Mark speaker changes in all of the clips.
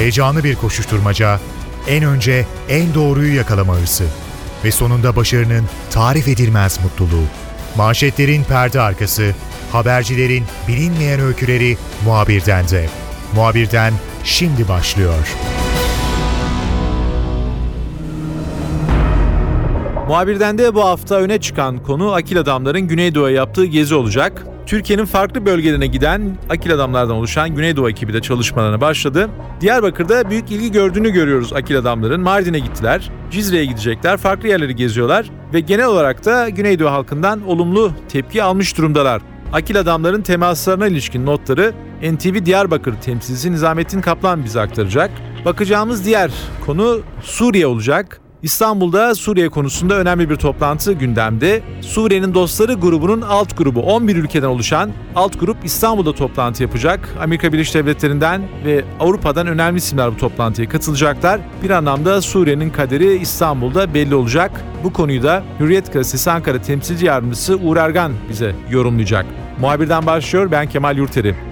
Speaker 1: Heyecanlı bir koşuşturmaca, en önce en doğruyu yakalama hırsı ve sonunda başarının tarif edilmez mutluluğu. Manşetlerin perde arkası, habercilerin bilinmeyen öyküleri muhabirden de. Muhabirden şimdi başlıyor.
Speaker 2: Muhabirden de bu hafta öne çıkan konu Akil Adamların Güneydoğu'ya yaptığı gezi olacak. Türkiye'nin farklı bölgelerine giden Akil Adamlardan oluşan Güneydoğu ekibi de çalışmalarına başladı. Diyarbakır'da büyük ilgi gördüğünü görüyoruz Akil Adamların. Mardin'e gittiler, Cizre'ye gidecekler, farklı yerleri geziyorlar ve genel olarak da Güneydoğu halkından olumlu tepki almış durumdalar. Akil Adamların temaslarına ilişkin notları NTV Diyarbakır temsilcisi Nizamettin Kaplan bize aktaracak. Bakacağımız diğer konu Suriye olacak. İstanbul'da Suriye konusunda önemli bir toplantı gündemde. Suriye'nin Dostları grubunun alt grubu 11 ülkeden oluşan alt grup İstanbul'da toplantı yapacak. Amerika Birleşik Devletleri'nden ve Avrupa'dan önemli isimler bu toplantıya katılacaklar. Bir anlamda Suriye'nin kaderi İstanbul'da belli olacak. Bu konuyu da Hürriyet Gazetesi Ankara temsilci yardımcısı Uğur Ergan bize yorumlayacak. Muhabirden başlıyor ben Kemal Yurteri.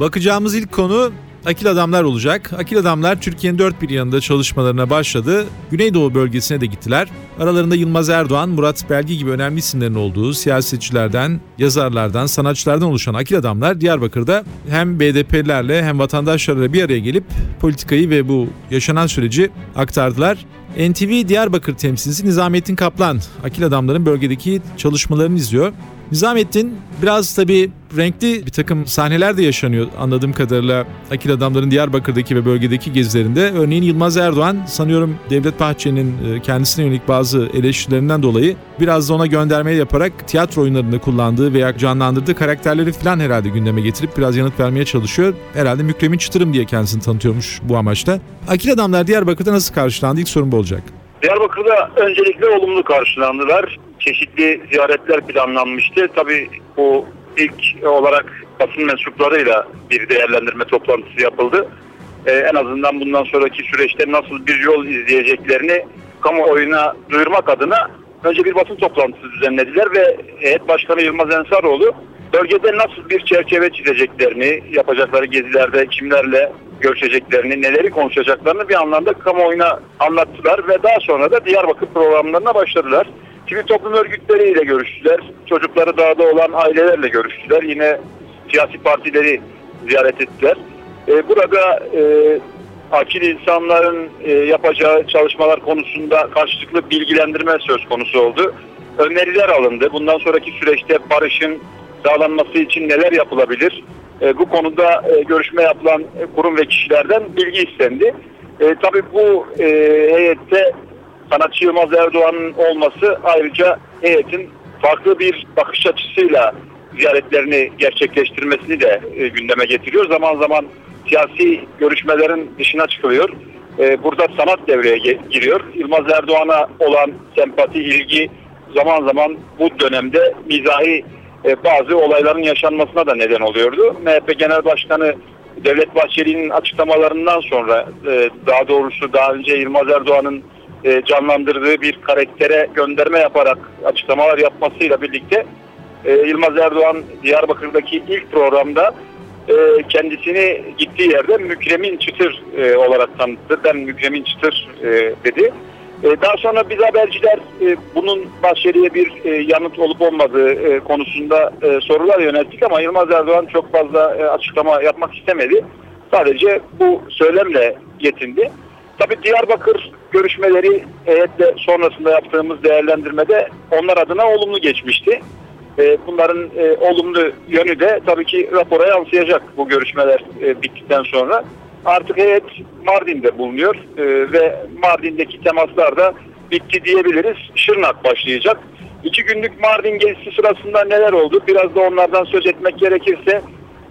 Speaker 2: Bakacağımız ilk konu Akil Adamlar olacak. Akil Adamlar Türkiye'nin dört bir yanında çalışmalarına başladı. Güneydoğu bölgesine de gittiler. Aralarında Yılmaz Erdoğan, Murat Belgi gibi önemli isimlerin olduğu siyasetçilerden, yazarlardan, sanatçılardan oluşan Akil Adamlar Diyarbakır'da hem BDP'lerle hem vatandaşlarla bir araya gelip politikayı ve bu yaşanan süreci aktardılar. NTV Diyarbakır temsilcisi Nizamettin Kaplan, Akil Adamların bölgedeki çalışmalarını izliyor. Nizamettin biraz tabii renkli bir takım sahneler de yaşanıyor anladığım kadarıyla Akil Adamların Diyarbakır'daki ve bölgedeki gezilerinde. Örneğin Yılmaz Erdoğan sanıyorum Devlet Bahçeli'nin e, kendisine yönelik bazı eleştirilerinden dolayı biraz da ona gönderme yaparak tiyatro oyunlarında kullandığı veya canlandırdığı karakterleri falan herhalde gündeme getirip biraz yanıt vermeye çalışıyor. Herhalde Mükremin Çıtırım diye kendisini tanıtıyormuş bu amaçla. Akil Adamlar Diyarbakır'da nasıl karşılandı? İlk sorun bu olacak.
Speaker 3: Diyarbakır'da öncelikle olumlu karşılandılar. Çeşitli ziyaretler planlanmıştı. Tabii bu ilk olarak basın mensuplarıyla bir değerlendirme toplantısı yapıldı. Ee, en azından bundan sonraki süreçte nasıl bir yol izleyeceklerini kamuoyuna duyurmak adına önce bir basın toplantısı düzenlediler ve heyet başkanı Yılmaz Ensaroğlu bölgede nasıl bir çerçeve çizeceklerini, yapacakları gezilerde kimlerle görüşeceklerini, neleri konuşacaklarını bir anlamda kamuoyuna anlattılar ve daha sonra da Diyarbakır programlarına başladılar. Sivil toplum örgütleriyle görüştüler, çocukları dağda olan ailelerle görüştüler, yine siyasi partileri ziyaret ettiler. Ee, burada e, akil insanların e, yapacağı çalışmalar konusunda karşılıklı bilgilendirme söz konusu oldu. Öneriler alındı. Bundan sonraki süreçte barışın sağlanması için neler yapılabilir? E, bu konuda e, görüşme yapılan e, kurum ve kişilerden bilgi istendi. E, tabii bu e, heyette sanatçı Yılmaz Erdoğan'ın olması ayrıca heyetin farklı bir bakış açısıyla ziyaretlerini gerçekleştirmesini de e, gündeme getiriyor. Zaman zaman siyasi görüşmelerin dışına çıkılıyor. E, burada sanat devreye giriyor. Yılmaz Erdoğan'a olan sempati, ilgi zaman zaman bu dönemde mizahi e, bazı olayların yaşanmasına da neden oluyordu. MHP Genel Başkanı Devlet Bahçeli'nin açıklamalarından sonra e, daha doğrusu daha önce Yılmaz Erdoğan'ın e, canlandırdığı bir karaktere gönderme yaparak açıklamalar yapmasıyla birlikte Yılmaz Erdoğan Diyarbakır'daki ilk programda kendisini gittiği yerde Mükremin Çıtır olarak tanıttı. Ben Mükremin Çıtır dedi. E, daha sonra biz haberciler e, bunun Bahçeli'ye bir e, yanıt olup olmadığı konusunda sorular yönelttik ama Yılmaz Erdoğan çok fazla açıklama yapmak istemedi. Sadece bu söylemle yetindi. Tabii Diyarbakır görüşmeleri heyetle sonrasında yaptığımız değerlendirmede onlar adına olumlu geçmişti. Bunların olumlu yönü de tabii ki rapora yansıyacak bu görüşmeler bittikten sonra artık heyet Mardin'de bulunuyor e, ve Mardin'deki temaslar da bitti diyebiliriz. Şırnak başlayacak. İki günlük Mardin gezisi sırasında neler oldu? Biraz da onlardan söz etmek gerekirse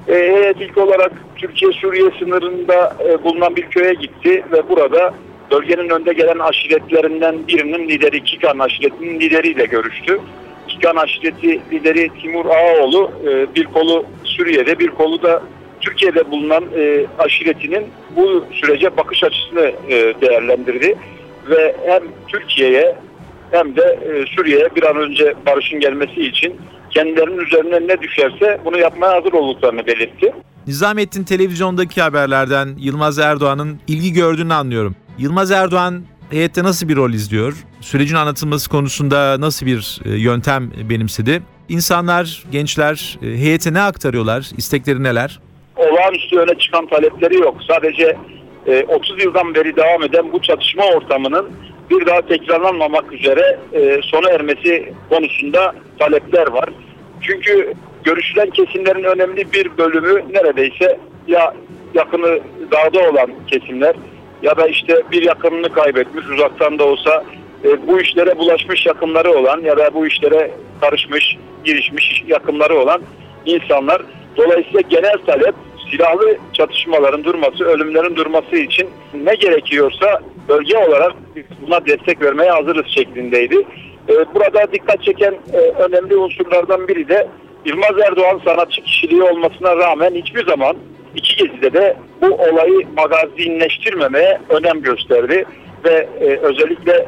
Speaker 3: e, heyet ilk olarak Türkiye-Suriye sınırında e, bulunan bir köye gitti ve burada bölgenin önde gelen aşiretlerinden birinin lideri Kikan aşiretinin lideriyle görüştü. Kikan aşireti lideri Timur Ağaoğlu e, bir kolu Suriye'de bir kolu da Türkiye'de bulunan e, aşiretinin bu sürece bakış açısını e, değerlendirdi ve hem Türkiye'ye hem de e, Suriye'ye bir an önce barışın gelmesi için kendilerinin üzerine ne düşerse bunu yapmaya hazır olduklarını belirtti.
Speaker 4: Nizamettin televizyondaki haberlerden Yılmaz Erdoğan'ın ilgi gördüğünü anlıyorum. Yılmaz Erdoğan heyette nasıl bir rol izliyor? Sürecin anlatılması konusunda nasıl bir e, yöntem benimsedi? İnsanlar, gençler e, heyete ne aktarıyorlar? İstekleri neler?
Speaker 3: Olağanüstü öne çıkan talepleri yok. Sadece e, 30 yıldan beri devam eden bu çatışma ortamının bir daha tekrarlanmamak üzere e, sona ermesi konusunda talepler var. Çünkü görüşülen kesimlerin önemli bir bölümü neredeyse ya yakını dağda olan kesimler ya da işte bir yakınını kaybetmiş uzaktan da olsa e, bu işlere bulaşmış yakınları olan ya da bu işlere karışmış, girişmiş yakınları olan insanlar. Dolayısıyla genel talep silahlı çatışmaların durması, ölümlerin durması için ne gerekiyorsa bölge olarak buna destek vermeye hazırız şeklindeydi. E, burada dikkat çeken e, önemli unsurlardan biri de Yılmaz Erdoğan sanatçı kişiliği olmasına rağmen hiçbir zaman iki gezide de bu olayı magazinleştirmemeye önem gösterdi ve e, özellikle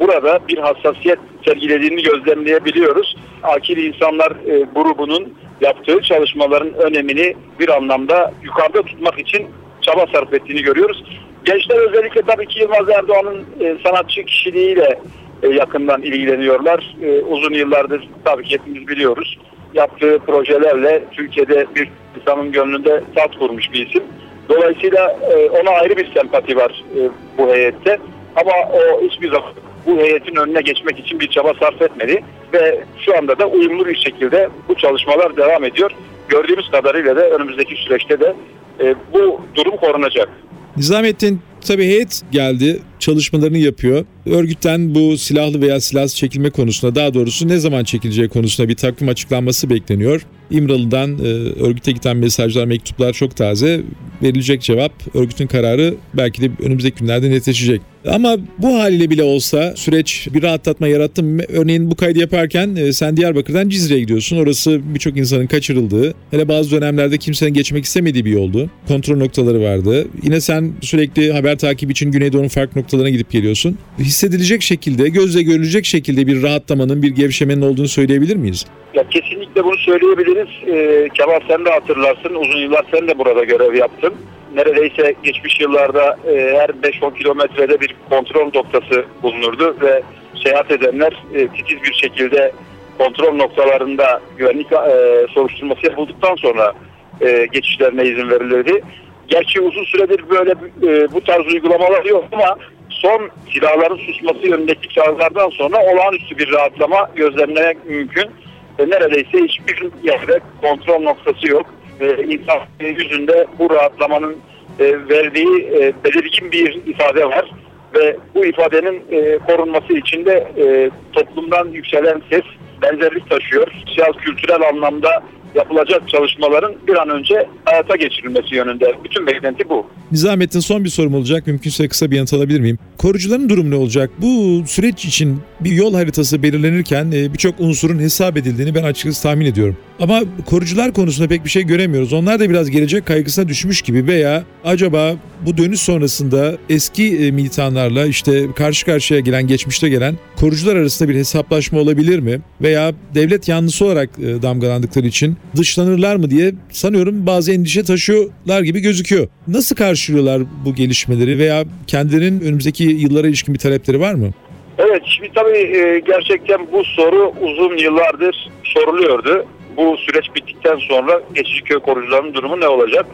Speaker 3: burada bir hassasiyet sergilediğini gözlemleyebiliyoruz. Akil İnsanlar e, grubunun yaptığı çalışmaların önemini bir anlamda yukarıda tutmak için çaba sarf ettiğini görüyoruz. Gençler özellikle tabii ki Yılmaz Erdoğan'ın e, sanatçı kişiliğiyle e, yakından ilgileniyorlar. E, uzun yıllardır tabii ki hepimiz biliyoruz. Yaptığı projelerle Türkiye'de bir insanın gönlünde tat kurmuş bir isim. Dolayısıyla e, ona ayrı bir sempati var e, bu heyette. Ama o hiçbir zaman bu heyetin önüne geçmek için bir çaba sarf etmedi ve şu anda da uyumlu bir şekilde bu çalışmalar devam ediyor. Gördüğümüz kadarıyla da önümüzdeki süreçte de e, bu durum korunacak.
Speaker 2: Nizamettin tabii heyet geldi, çalışmalarını yapıyor. Örgütten bu silahlı veya silahsız çekilme konusunda daha doğrusu ne zaman çekileceği konusunda bir takvim açıklanması bekleniyor. İmralı'dan e, örgüte giden mesajlar, mektuplar çok taze. Verilecek cevap, örgütün kararı belki de önümüzdeki günlerde netleşecek. Ama bu haliyle bile olsa süreç bir rahatlatma yarattı? Örneğin bu kaydı yaparken e, sen Diyarbakır'dan Cizre'ye gidiyorsun. Orası birçok insanın kaçırıldığı, hele bazı dönemlerde kimsenin geçmek istemediği bir yoldu. Kontrol noktaları vardı. Yine sen sürekli haber takibi için Güneydoğu'nun farklı noktalarına gidip geliyorsun. Hissedilecek şekilde, gözle görülecek şekilde bir rahatlamanın, bir gevşemenin olduğunu söyleyebilir miyiz?
Speaker 3: Ya kesinlikle bunu söyleyebiliriz. Ee, Kemal sen de hatırlarsın. Uzun yıllar sen de burada görev yaptın. Neredeyse geçmiş yıllarda e, her 5-10 kilometrede bir kontrol noktası bulunurdu ve seyahat edenler e, titiz bir şekilde kontrol noktalarında güvenlik e, soruşturması yapıldıktan sonra e, geçişlerine izin verilirdi. Gerçi uzun süredir böyle e, bu tarz uygulamalar yok ama son silahların susması yönündeki çağrılardan sonra olağanüstü bir rahatlama gözlemlemek mümkün. E, neredeyse hiçbir yerde kontrol noktası yok. E, insan yüzünde bu rahatlamanın e, verdiği e, belirgin bir ifade var ve bu ifadenin e, korunması için de e, toplumdan yükselen ses benzerlik taşıyor. Sosyal kültürel anlamda yapılacak çalışmaların bir an önce hayata geçirilmesi yönünde. Bütün beklenti bu.
Speaker 2: Nizamettin son bir sorum olacak. Mümkünse kısa bir yanıt alabilir miyim? Korucuların durumu ne olacak? Bu süreç için bir yol haritası belirlenirken e, birçok unsurun hesap edildiğini ben açıkçası tahmin ediyorum. Ama korucular konusunda pek bir şey göremiyoruz. Onlar da biraz gelecek kaygısına düşmüş gibi veya acaba bu dönüş sonrasında eski e, militanlarla işte karşı karşıya gelen, geçmişte gelen korucular arasında bir hesaplaşma olabilir mi? Veya devlet yanlısı olarak e, damgalandıkları için dışlanırlar mı diye sanıyorum bazı endişe taşıyorlar gibi gözüküyor. Nasıl karşılıyorlar bu gelişmeleri veya kendilerinin önümüzdeki yıllara ilişkin bir talepleri var mı?
Speaker 3: Evet şimdi tabii e, gerçekten bu soru uzun yıllardır soruluyordu. Bu süreç bittikten sonra geçici köy korucularının durumu ne olacak?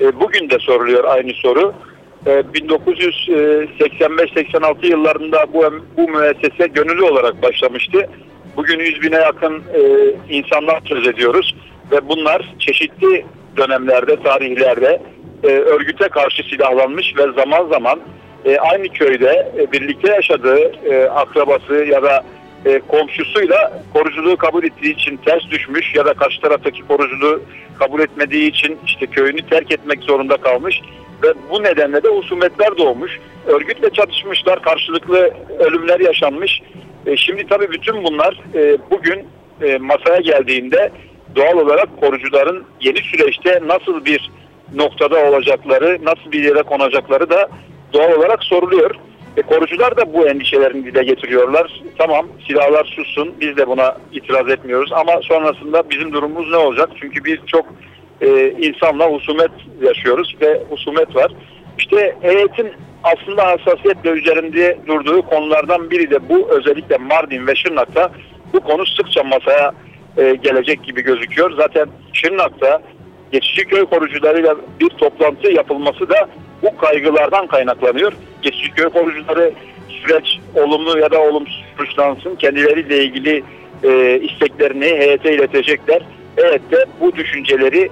Speaker 3: E, bugün de soruluyor aynı soru. E, 1985-86 yıllarında bu, bu müessese gönüllü olarak başlamıştı. Bugün 100 bine yakın e, insanlar söz ediyoruz ve bunlar çeşitli dönemlerde, tarihlerde e, örgüte karşı silahlanmış ve zaman zaman e, aynı köyde e, birlikte yaşadığı e, akrabası ya da e, komşusuyla koruculuğu kabul ettiği için ters düşmüş ya da karşı taraftaki koruculuğu kabul etmediği için işte köyünü terk etmek zorunda kalmış ve bu nedenle de husumetler doğmuş. Örgütle çatışmışlar, karşılıklı ölümler yaşanmış. E, şimdi tabii bütün bunlar e, bugün e, masaya geldiğinde doğal olarak korucuların yeni süreçte nasıl bir noktada olacakları, nasıl bir yere konacakları da doğal olarak soruluyor. E, korucular da bu endişelerini dile getiriyorlar. Tamam silahlar sussun biz de buna itiraz etmiyoruz ama sonrasında bizim durumumuz ne olacak? Çünkü biz çok e, insanla husumet yaşıyoruz ve husumet var. İşte heyetin aslında hassasiyetle üzerinde durduğu konulardan biri de bu. Özellikle Mardin ve Şırnak'ta bu konu sıkça masaya e, gelecek gibi gözüküyor. Zaten Şırnak'ta geçici köy korucularıyla bir toplantı yapılması da bu kaygılardan kaynaklanıyor. Geçici köy korucuları süreç olumlu ya da olumsuz sonuçlansın kendileriyle ilgili e, isteklerini heyete iletecekler. Heyet de bu düşünceleri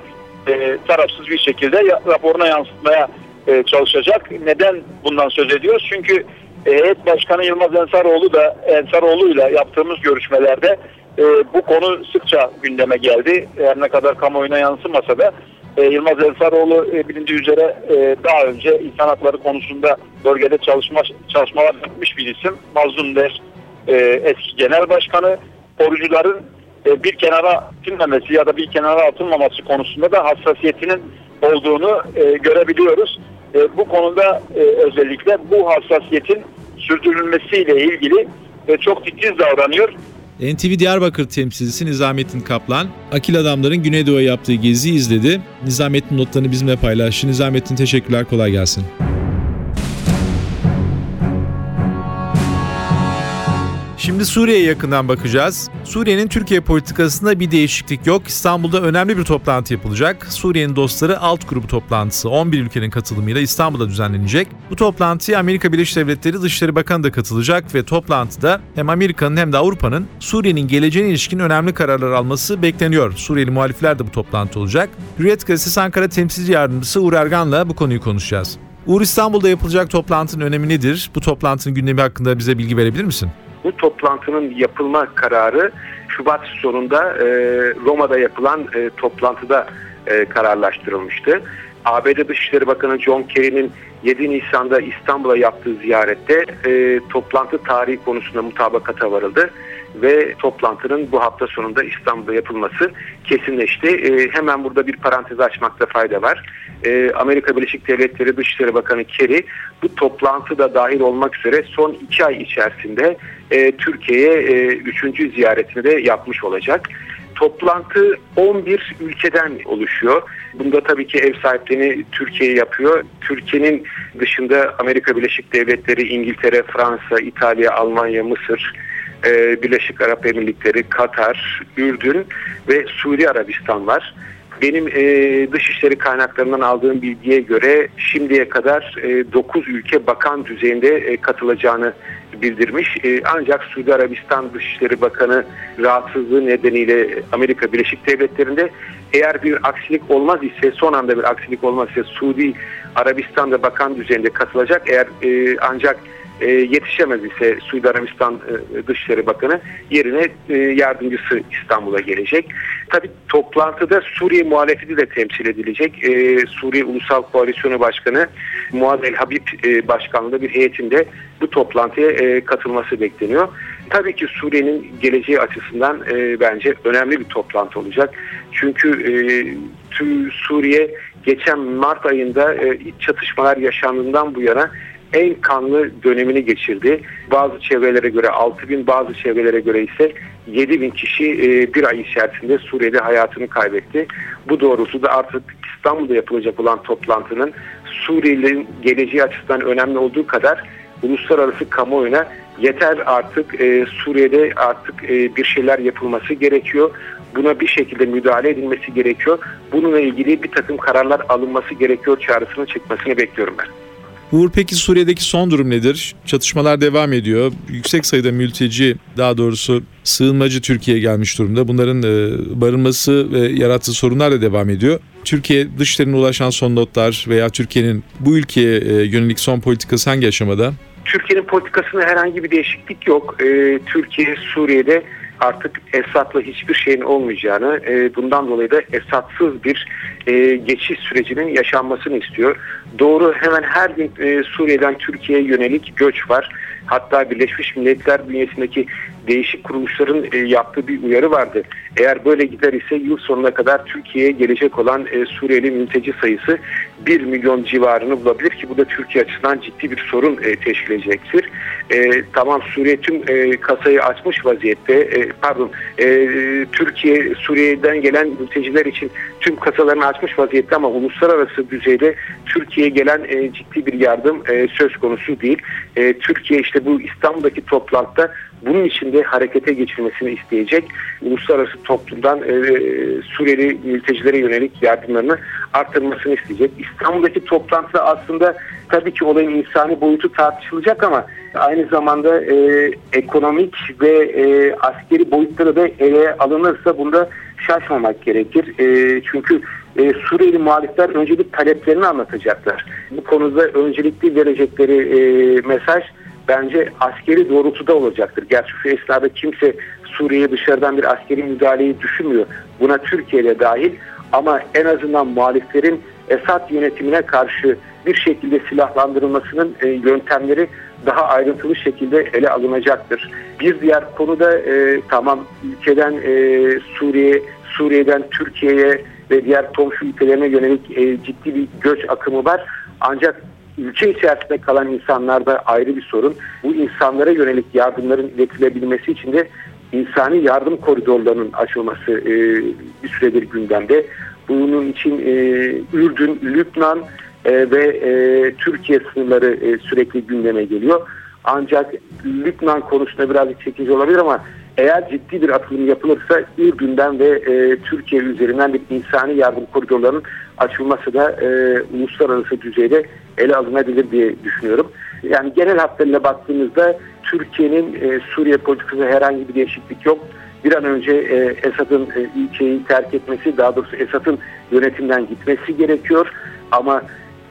Speaker 3: e, tarafsız bir şekilde raporuna yansıtmaya e, çalışacak. Neden bundan söz ediyoruz? Çünkü e, heyet başkanı Yılmaz Ensaroğlu da Ensaroğlu'yla yaptığımız görüşmelerde e, bu konu sıkça gündeme geldi. Her ne kadar kamuoyuna yansımasa da e, Yılmaz Ensaroğlu e, bilindiği üzere e, daha önce insan hakları konusunda bölgede çalışma çalışmalar yapmış bir isim. Mazlum Der e, eski genel başkanı. Korucuların e, bir kenara atılmaması ya da bir kenara atılmaması konusunda da hassasiyetinin olduğunu e, görebiliyoruz. E, bu konuda e, özellikle bu hassasiyetin sürdürülmesiyle ilgili e, çok titiz davranıyor.
Speaker 2: NTV Diyarbakır temsilcisi Nizamettin Kaplan, Akil Adamların Güneydoğu'ya yaptığı geziyi izledi. Nizamettin notlarını bizimle paylaştı. Nizamettin teşekkürler, kolay gelsin. Şimdi Suriye'ye yakından bakacağız. Suriye'nin Türkiye politikasında bir değişiklik yok. İstanbul'da önemli bir toplantı yapılacak. Suriye'nin dostları alt grubu toplantısı 11 ülkenin katılımıyla İstanbul'da düzenlenecek. Bu toplantıya Amerika Birleşik Devletleri Dışişleri Bakanı da katılacak ve toplantıda hem Amerika'nın hem de Avrupa'nın Suriye'nin geleceğine ilişkin önemli kararlar alması bekleniyor. Suriyeli muhalifler de bu toplantı olacak. Hürriyet Gazetesi Ankara Temsilci Yardımcısı Uğur Ergan'la bu konuyu konuşacağız. Uğur İstanbul'da yapılacak toplantının önemi nedir? Bu toplantının gündemi hakkında bize bilgi verebilir misin?
Speaker 5: Bu toplantının yapılma kararı Şubat sonunda e, Roma'da yapılan e, toplantıda e, kararlaştırılmıştı. ABD Dışişleri Bakanı John Kerry'nin 7 Nisan'da İstanbul'a yaptığı ziyarette e, toplantı tarihi konusunda mutabakata varıldı ve toplantının bu hafta sonunda İstanbul'da yapılması kesinleşti. E, hemen burada bir parantez açmakta fayda var. E, Amerika Birleşik Devletleri Dışişleri Bakanı Kerry bu toplantıda dahil olmak üzere son iki ay içerisinde e, Türkiye'ye e, üçüncü ziyaretini de yapmış olacak. Toplantı 11 ülkeden oluşuyor. Bunda tabii ki ev sahipliğini Türkiye yapıyor. Türkiye'nin dışında Amerika Birleşik Devletleri, İngiltere, Fransa, İtalya, Almanya, Mısır, e, Birleşik Arap Emirlikleri, Katar, Ürdün ve Suudi Arabistan var. Benim e, dışişleri kaynaklarından aldığım bilgiye göre şimdiye kadar e, 9 ülke bakan düzeyinde e, katılacağını bildirmiş. E, ancak Suudi Arabistan Dışişleri Bakanı rahatsızlığı nedeniyle Amerika Birleşik Devletleri'nde eğer bir aksilik olmaz ise son anda bir aksilik olmaz ise Suudi Arabistan'da bakan düzeyinde katılacak. Eğer e, ancak e, yetişemez ise Suudi Arabistan e, Dışişleri Bakanı yerine e, yardımcısı İstanbul'a gelecek. Tabi toplantıda Suriye muhalefeti de temsil edilecek. E, Suriye Ulusal Koalisyonu Başkanı Muaz El Habib e, başkanlığında bir heyetinde bu toplantıya e, katılması bekleniyor. Tabii ki Suriye'nin geleceği açısından e, bence önemli bir toplantı olacak. Çünkü e, tüm Suriye geçen Mart ayında e, iç çatışmalar yaşandığından bu yana en kanlı dönemini geçirdi. Bazı çevrelere göre 6 bin, bazı çevrelere göre ise 7 bin kişi e, bir ay içerisinde Suriye'de hayatını kaybetti. Bu doğrultuda artık İstanbul'da yapılacak olan toplantının Suriyelilerin geleceği açısından önemli olduğu kadar uluslararası kamuoyuna yeter artık e, Suriye'de artık e, bir şeyler yapılması gerekiyor. Buna bir şekilde müdahale edilmesi gerekiyor. Bununla ilgili bir takım kararlar alınması gerekiyor çağrısını çıkmasını bekliyorum ben.
Speaker 2: Uğur peki Suriye'deki son durum nedir? Çatışmalar devam ediyor. Yüksek sayıda mülteci daha doğrusu sığınmacı Türkiye'ye gelmiş durumda. Bunların e, barınması ve yarattığı sorunlar da devam ediyor. Türkiye dışlarına ulaşan son notlar veya Türkiye'nin bu ülkeye e, yönelik son politikası hangi aşamada?
Speaker 5: Türkiye'nin politikasında herhangi bir değişiklik yok. E, Türkiye Suriye'de artık Esad'la hiçbir şeyin olmayacağını, e, bundan dolayı da Esad'sız bir e, geçiş sürecinin yaşanmasını istiyor. Doğru hemen her gün e, Suriye'den Türkiye'ye yönelik göç var. Hatta Birleşmiş Milletler bünyesindeki değişik kuruluşların e, yaptığı bir uyarı vardı. Eğer böyle gider ise yıl sonuna kadar Türkiye'ye gelecek olan e, Suriyeli mülteci sayısı 1 milyon civarını bulabilir ki bu da Türkiye açısından ciddi bir sorun e, teşkil edecektir. Tamam Suriye tüm kasayı açmış vaziyette. Pardon Türkiye Suriye'den gelen mülteciler için tüm kasalarını açmış vaziyette ama uluslararası düzeyde Türkiye'ye gelen ciddi bir yardım söz konusu değil. Türkiye işte bu İstanbul'daki toplantıda bunun içinde harekete geçirmesini isteyecek. Uluslararası toplumdan e, Suriyeli mültecilere yönelik yardımlarını arttırmasını isteyecek. İstanbul'daki toplantıda aslında tabii ki olayın insani boyutu tartışılacak ama aynı zamanda e, ekonomik ve e, askeri boyutları da ele alınırsa bunda şaşmamak gerekir. E, çünkü e, Suriyeli muhalifler öncelik taleplerini anlatacaklar. Bu konuda öncelikli verecekleri e, mesaj bence askeri doğrultuda olacaktır. Gerçi şu esnada kimse Suriye'ye dışarıdan bir askeri müdahaleyi düşünmüyor. Buna Türkiye'de dahil ama en azından muhaliflerin Esad yönetimine karşı bir şekilde silahlandırılmasının e, yöntemleri daha ayrıntılı şekilde ele alınacaktır. Bir diğer konuda e, tamam ülkeden e, Suriye, Suriye'den Türkiye'ye ve diğer komşu ülkelerine yönelik e, ciddi bir göç akımı var. Ancak ülke içerisinde kalan insanlar da ayrı bir sorun. Bu insanlara yönelik yardımların iletilebilmesi için de insani yardım koridorlarının açılması e, bir süredir gündemde. Bunun için e, Ürdün, Lübnan e, ve e, Türkiye sınırları e, sürekli gündeme geliyor. Ancak Lübnan konusunda birazcık çekici olabilir ama eğer ciddi bir atılım yapılırsa Ürdün'den ve e, Türkiye üzerinden bir insani yardım koridorlarının açılması da e, uluslararası düzeyde ele alınabilir diye düşünüyorum. Yani genel hatlarıyla baktığımızda Türkiye'nin e, Suriye politikasında herhangi bir değişiklik yok. Bir an önce e, Esad'ın e, ülkeyi terk etmesi, daha doğrusu Esad'ın yönetimden gitmesi gerekiyor. Ama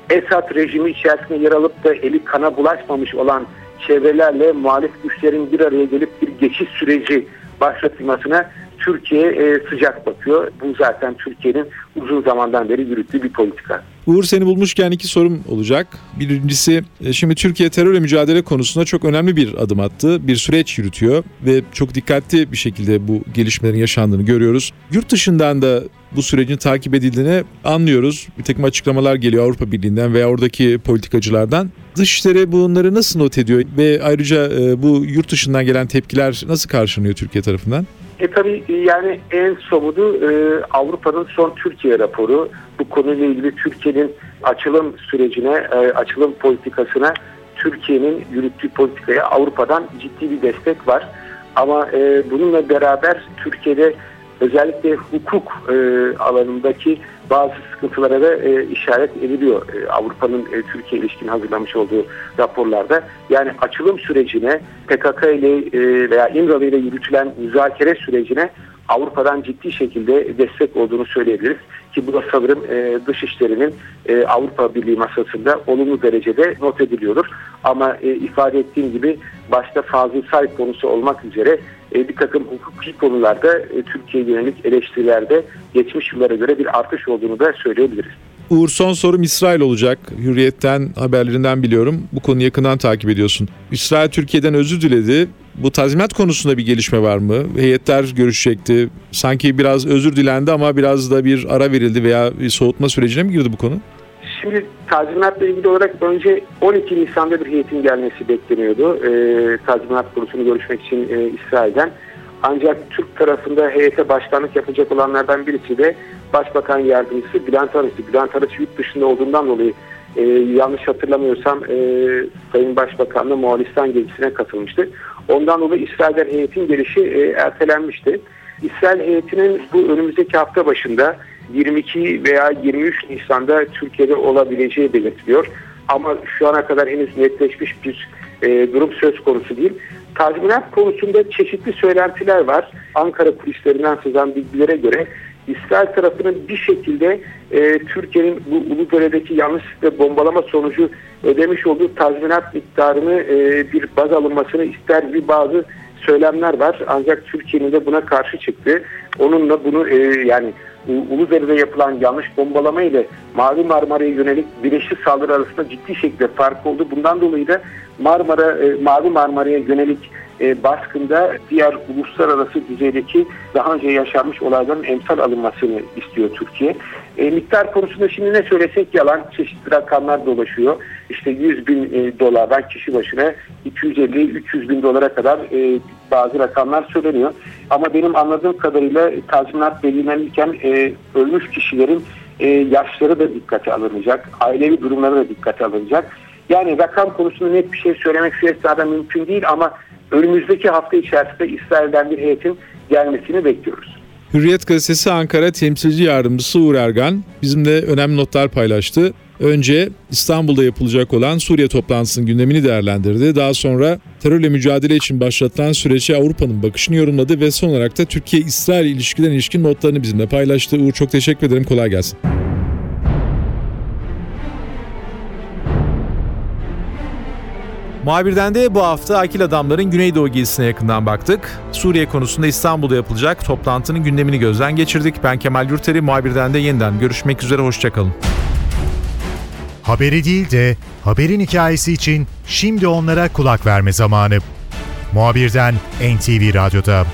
Speaker 5: Esad rejimi içerisinde yer alıp da eli kana bulaşmamış olan çevrelerle muhalif güçlerin bir araya gelip bir geçiş süreci başlatılmasına Türkiye e, sıcak bakıyor. Bu zaten Türkiye'nin uzun zamandan beri yürüttüğü bir politika.
Speaker 6: Uğur seni bulmuşken iki sorum olacak. Birincisi e, şimdi Türkiye terörle mücadele konusunda çok önemli bir adım attı. Bir süreç yürütüyor ve çok dikkatli bir şekilde bu gelişmelerin yaşandığını görüyoruz. Yurt dışından da bu sürecin takip edildiğini anlıyoruz. Bir takım açıklamalar geliyor Avrupa Birliği'nden veya oradaki politikacılardan. Dışişleri bunları nasıl not ediyor ve ayrıca e, bu yurt dışından gelen tepkiler nasıl karşılanıyor Türkiye tarafından?
Speaker 5: E tabii yani en somudu e, Avrupa'nın son Türkiye raporu. Bu konuyla ilgili Türkiye'nin açılım sürecine, e, açılım politikasına, Türkiye'nin yürüttüğü politikaya Avrupa'dan ciddi bir destek var. Ama e, bununla beraber Türkiye'de özellikle hukuk e, alanındaki bazı sıkıntılara da e, işaret ediliyor e, Avrupa'nın e, Türkiye ilişkin hazırlamış olduğu raporlarda. Yani açılım sürecine PKK ile e, veya İmralı ile yürütülen müzakere sürecine Avrupa'dan ciddi şekilde destek olduğunu söyleyebiliriz. Ki bu da sanırım e, dışişlerinin e, Avrupa Birliği masasında olumlu derecede not ediliyordur. Ama e, ifade ettiğim gibi başta Fazıl Say konusu olmak üzere e, bir takım hukuki konularda e, Türkiye yönelik eleştirilerde geçmiş yıllara göre bir artış olduğunu da söyleyebiliriz.
Speaker 6: Uğur son sorum İsrail olacak. Hürriyet'ten haberlerinden biliyorum. Bu konuyu yakından takip ediyorsun. İsrail Türkiye'den özür diledi. Bu tazminat konusunda bir gelişme var mı? Heyetler görüşecekti. Sanki biraz özür dilendi ama biraz da bir ara verildi veya bir soğutma sürecine mi girdi bu konu?
Speaker 5: Şimdi tazminatla ilgili olarak önce 12 Nisan'da bir heyetin gelmesi bekleniyordu. E, tazminat konusunu görüşmek için e, İsrail'den. Ancak Türk tarafında heyete başkanlık yapacak olanlardan birisi de Başbakan Yardımcısı Bülent Arıç'tı. Bülent Arıç yurt dışında olduğundan dolayı e, yanlış hatırlamıyorsam e, Sayın Başbakan'la Moğolistan gezisine katılmıştı. Ondan dolayı İsrail'den heyetin gelişi e, ertelenmişti. İsrail heyetinin bu önümüzdeki hafta başında 22 veya 23 Nisan'da Türkiye'de olabileceği belirtiliyor. Ama şu ana kadar henüz netleşmiş bir e, durum söz konusu değil. Tazminat konusunda çeşitli söylentiler var. Ankara kulislerinden sızan bilgilere göre İsrail tarafının bir şekilde e, Türkiye'nin bu Uludere'deki yanlışlıkla bombalama sonucu ödemiş olduğu tazminat miktarını e, bir baz alınmasını ister gibi bazı söylemler var. Ancak Türkiye'nin de buna karşı çıktı. Onunla bunu e, yani e, Uludere'de yapılan yanlış bombalama ile Mavi Marmara'ya yönelik bileşik saldırı arasında ciddi şekilde fark oldu. Bundan dolayı da Marmara, e, Mavi Marmara'ya yönelik e, baskında diğer uluslararası düzeydeki daha önce yaşanmış olayların emsal alınmasını istiyor Türkiye. E, miktar konusunda şimdi ne söylesek yalan çeşitli rakamlar dolaşıyor. İşte 100 bin e, dolardan kişi başına 250-300 bin dolara kadar e, bazı rakamlar söyleniyor. Ama benim anladığım kadarıyla tazminat belirlenirken e, ölmüş kişilerin e, yaşları da dikkate alınacak, ailevi durumları da dikkate alınacak. Yani rakam konusunda net bir şey söylemek şu esnada mümkün değil ama önümüzdeki hafta içerisinde İsrail'den bir heyetin gelmesini bekliyoruz.
Speaker 6: Hürriyet Gazetesi Ankara temsilci yardımcısı Uğur Ergan bizimle önemli notlar paylaştı. Önce İstanbul'da yapılacak olan Suriye toplantısının gündemini değerlendirdi. Daha sonra terörle mücadele için başlatılan süreci Avrupa'nın bakışını yorumladı ve son olarak da Türkiye-İsrail ilişkilerine ilişkin notlarını bizimle paylaştı. Uğur çok teşekkür ederim. Kolay gelsin.
Speaker 2: Muhabirden de bu hafta Akil Adamların Güneydoğu gezisine yakından baktık. Suriye konusunda İstanbul'da yapılacak toplantının gündemini gözden geçirdik. Ben Kemal Yurteri, muhabirden de yeniden görüşmek üzere, hoşçakalın.
Speaker 1: Haberi değil de haberin hikayesi için şimdi onlara kulak verme zamanı. Muhabirden NTV Radyo'da.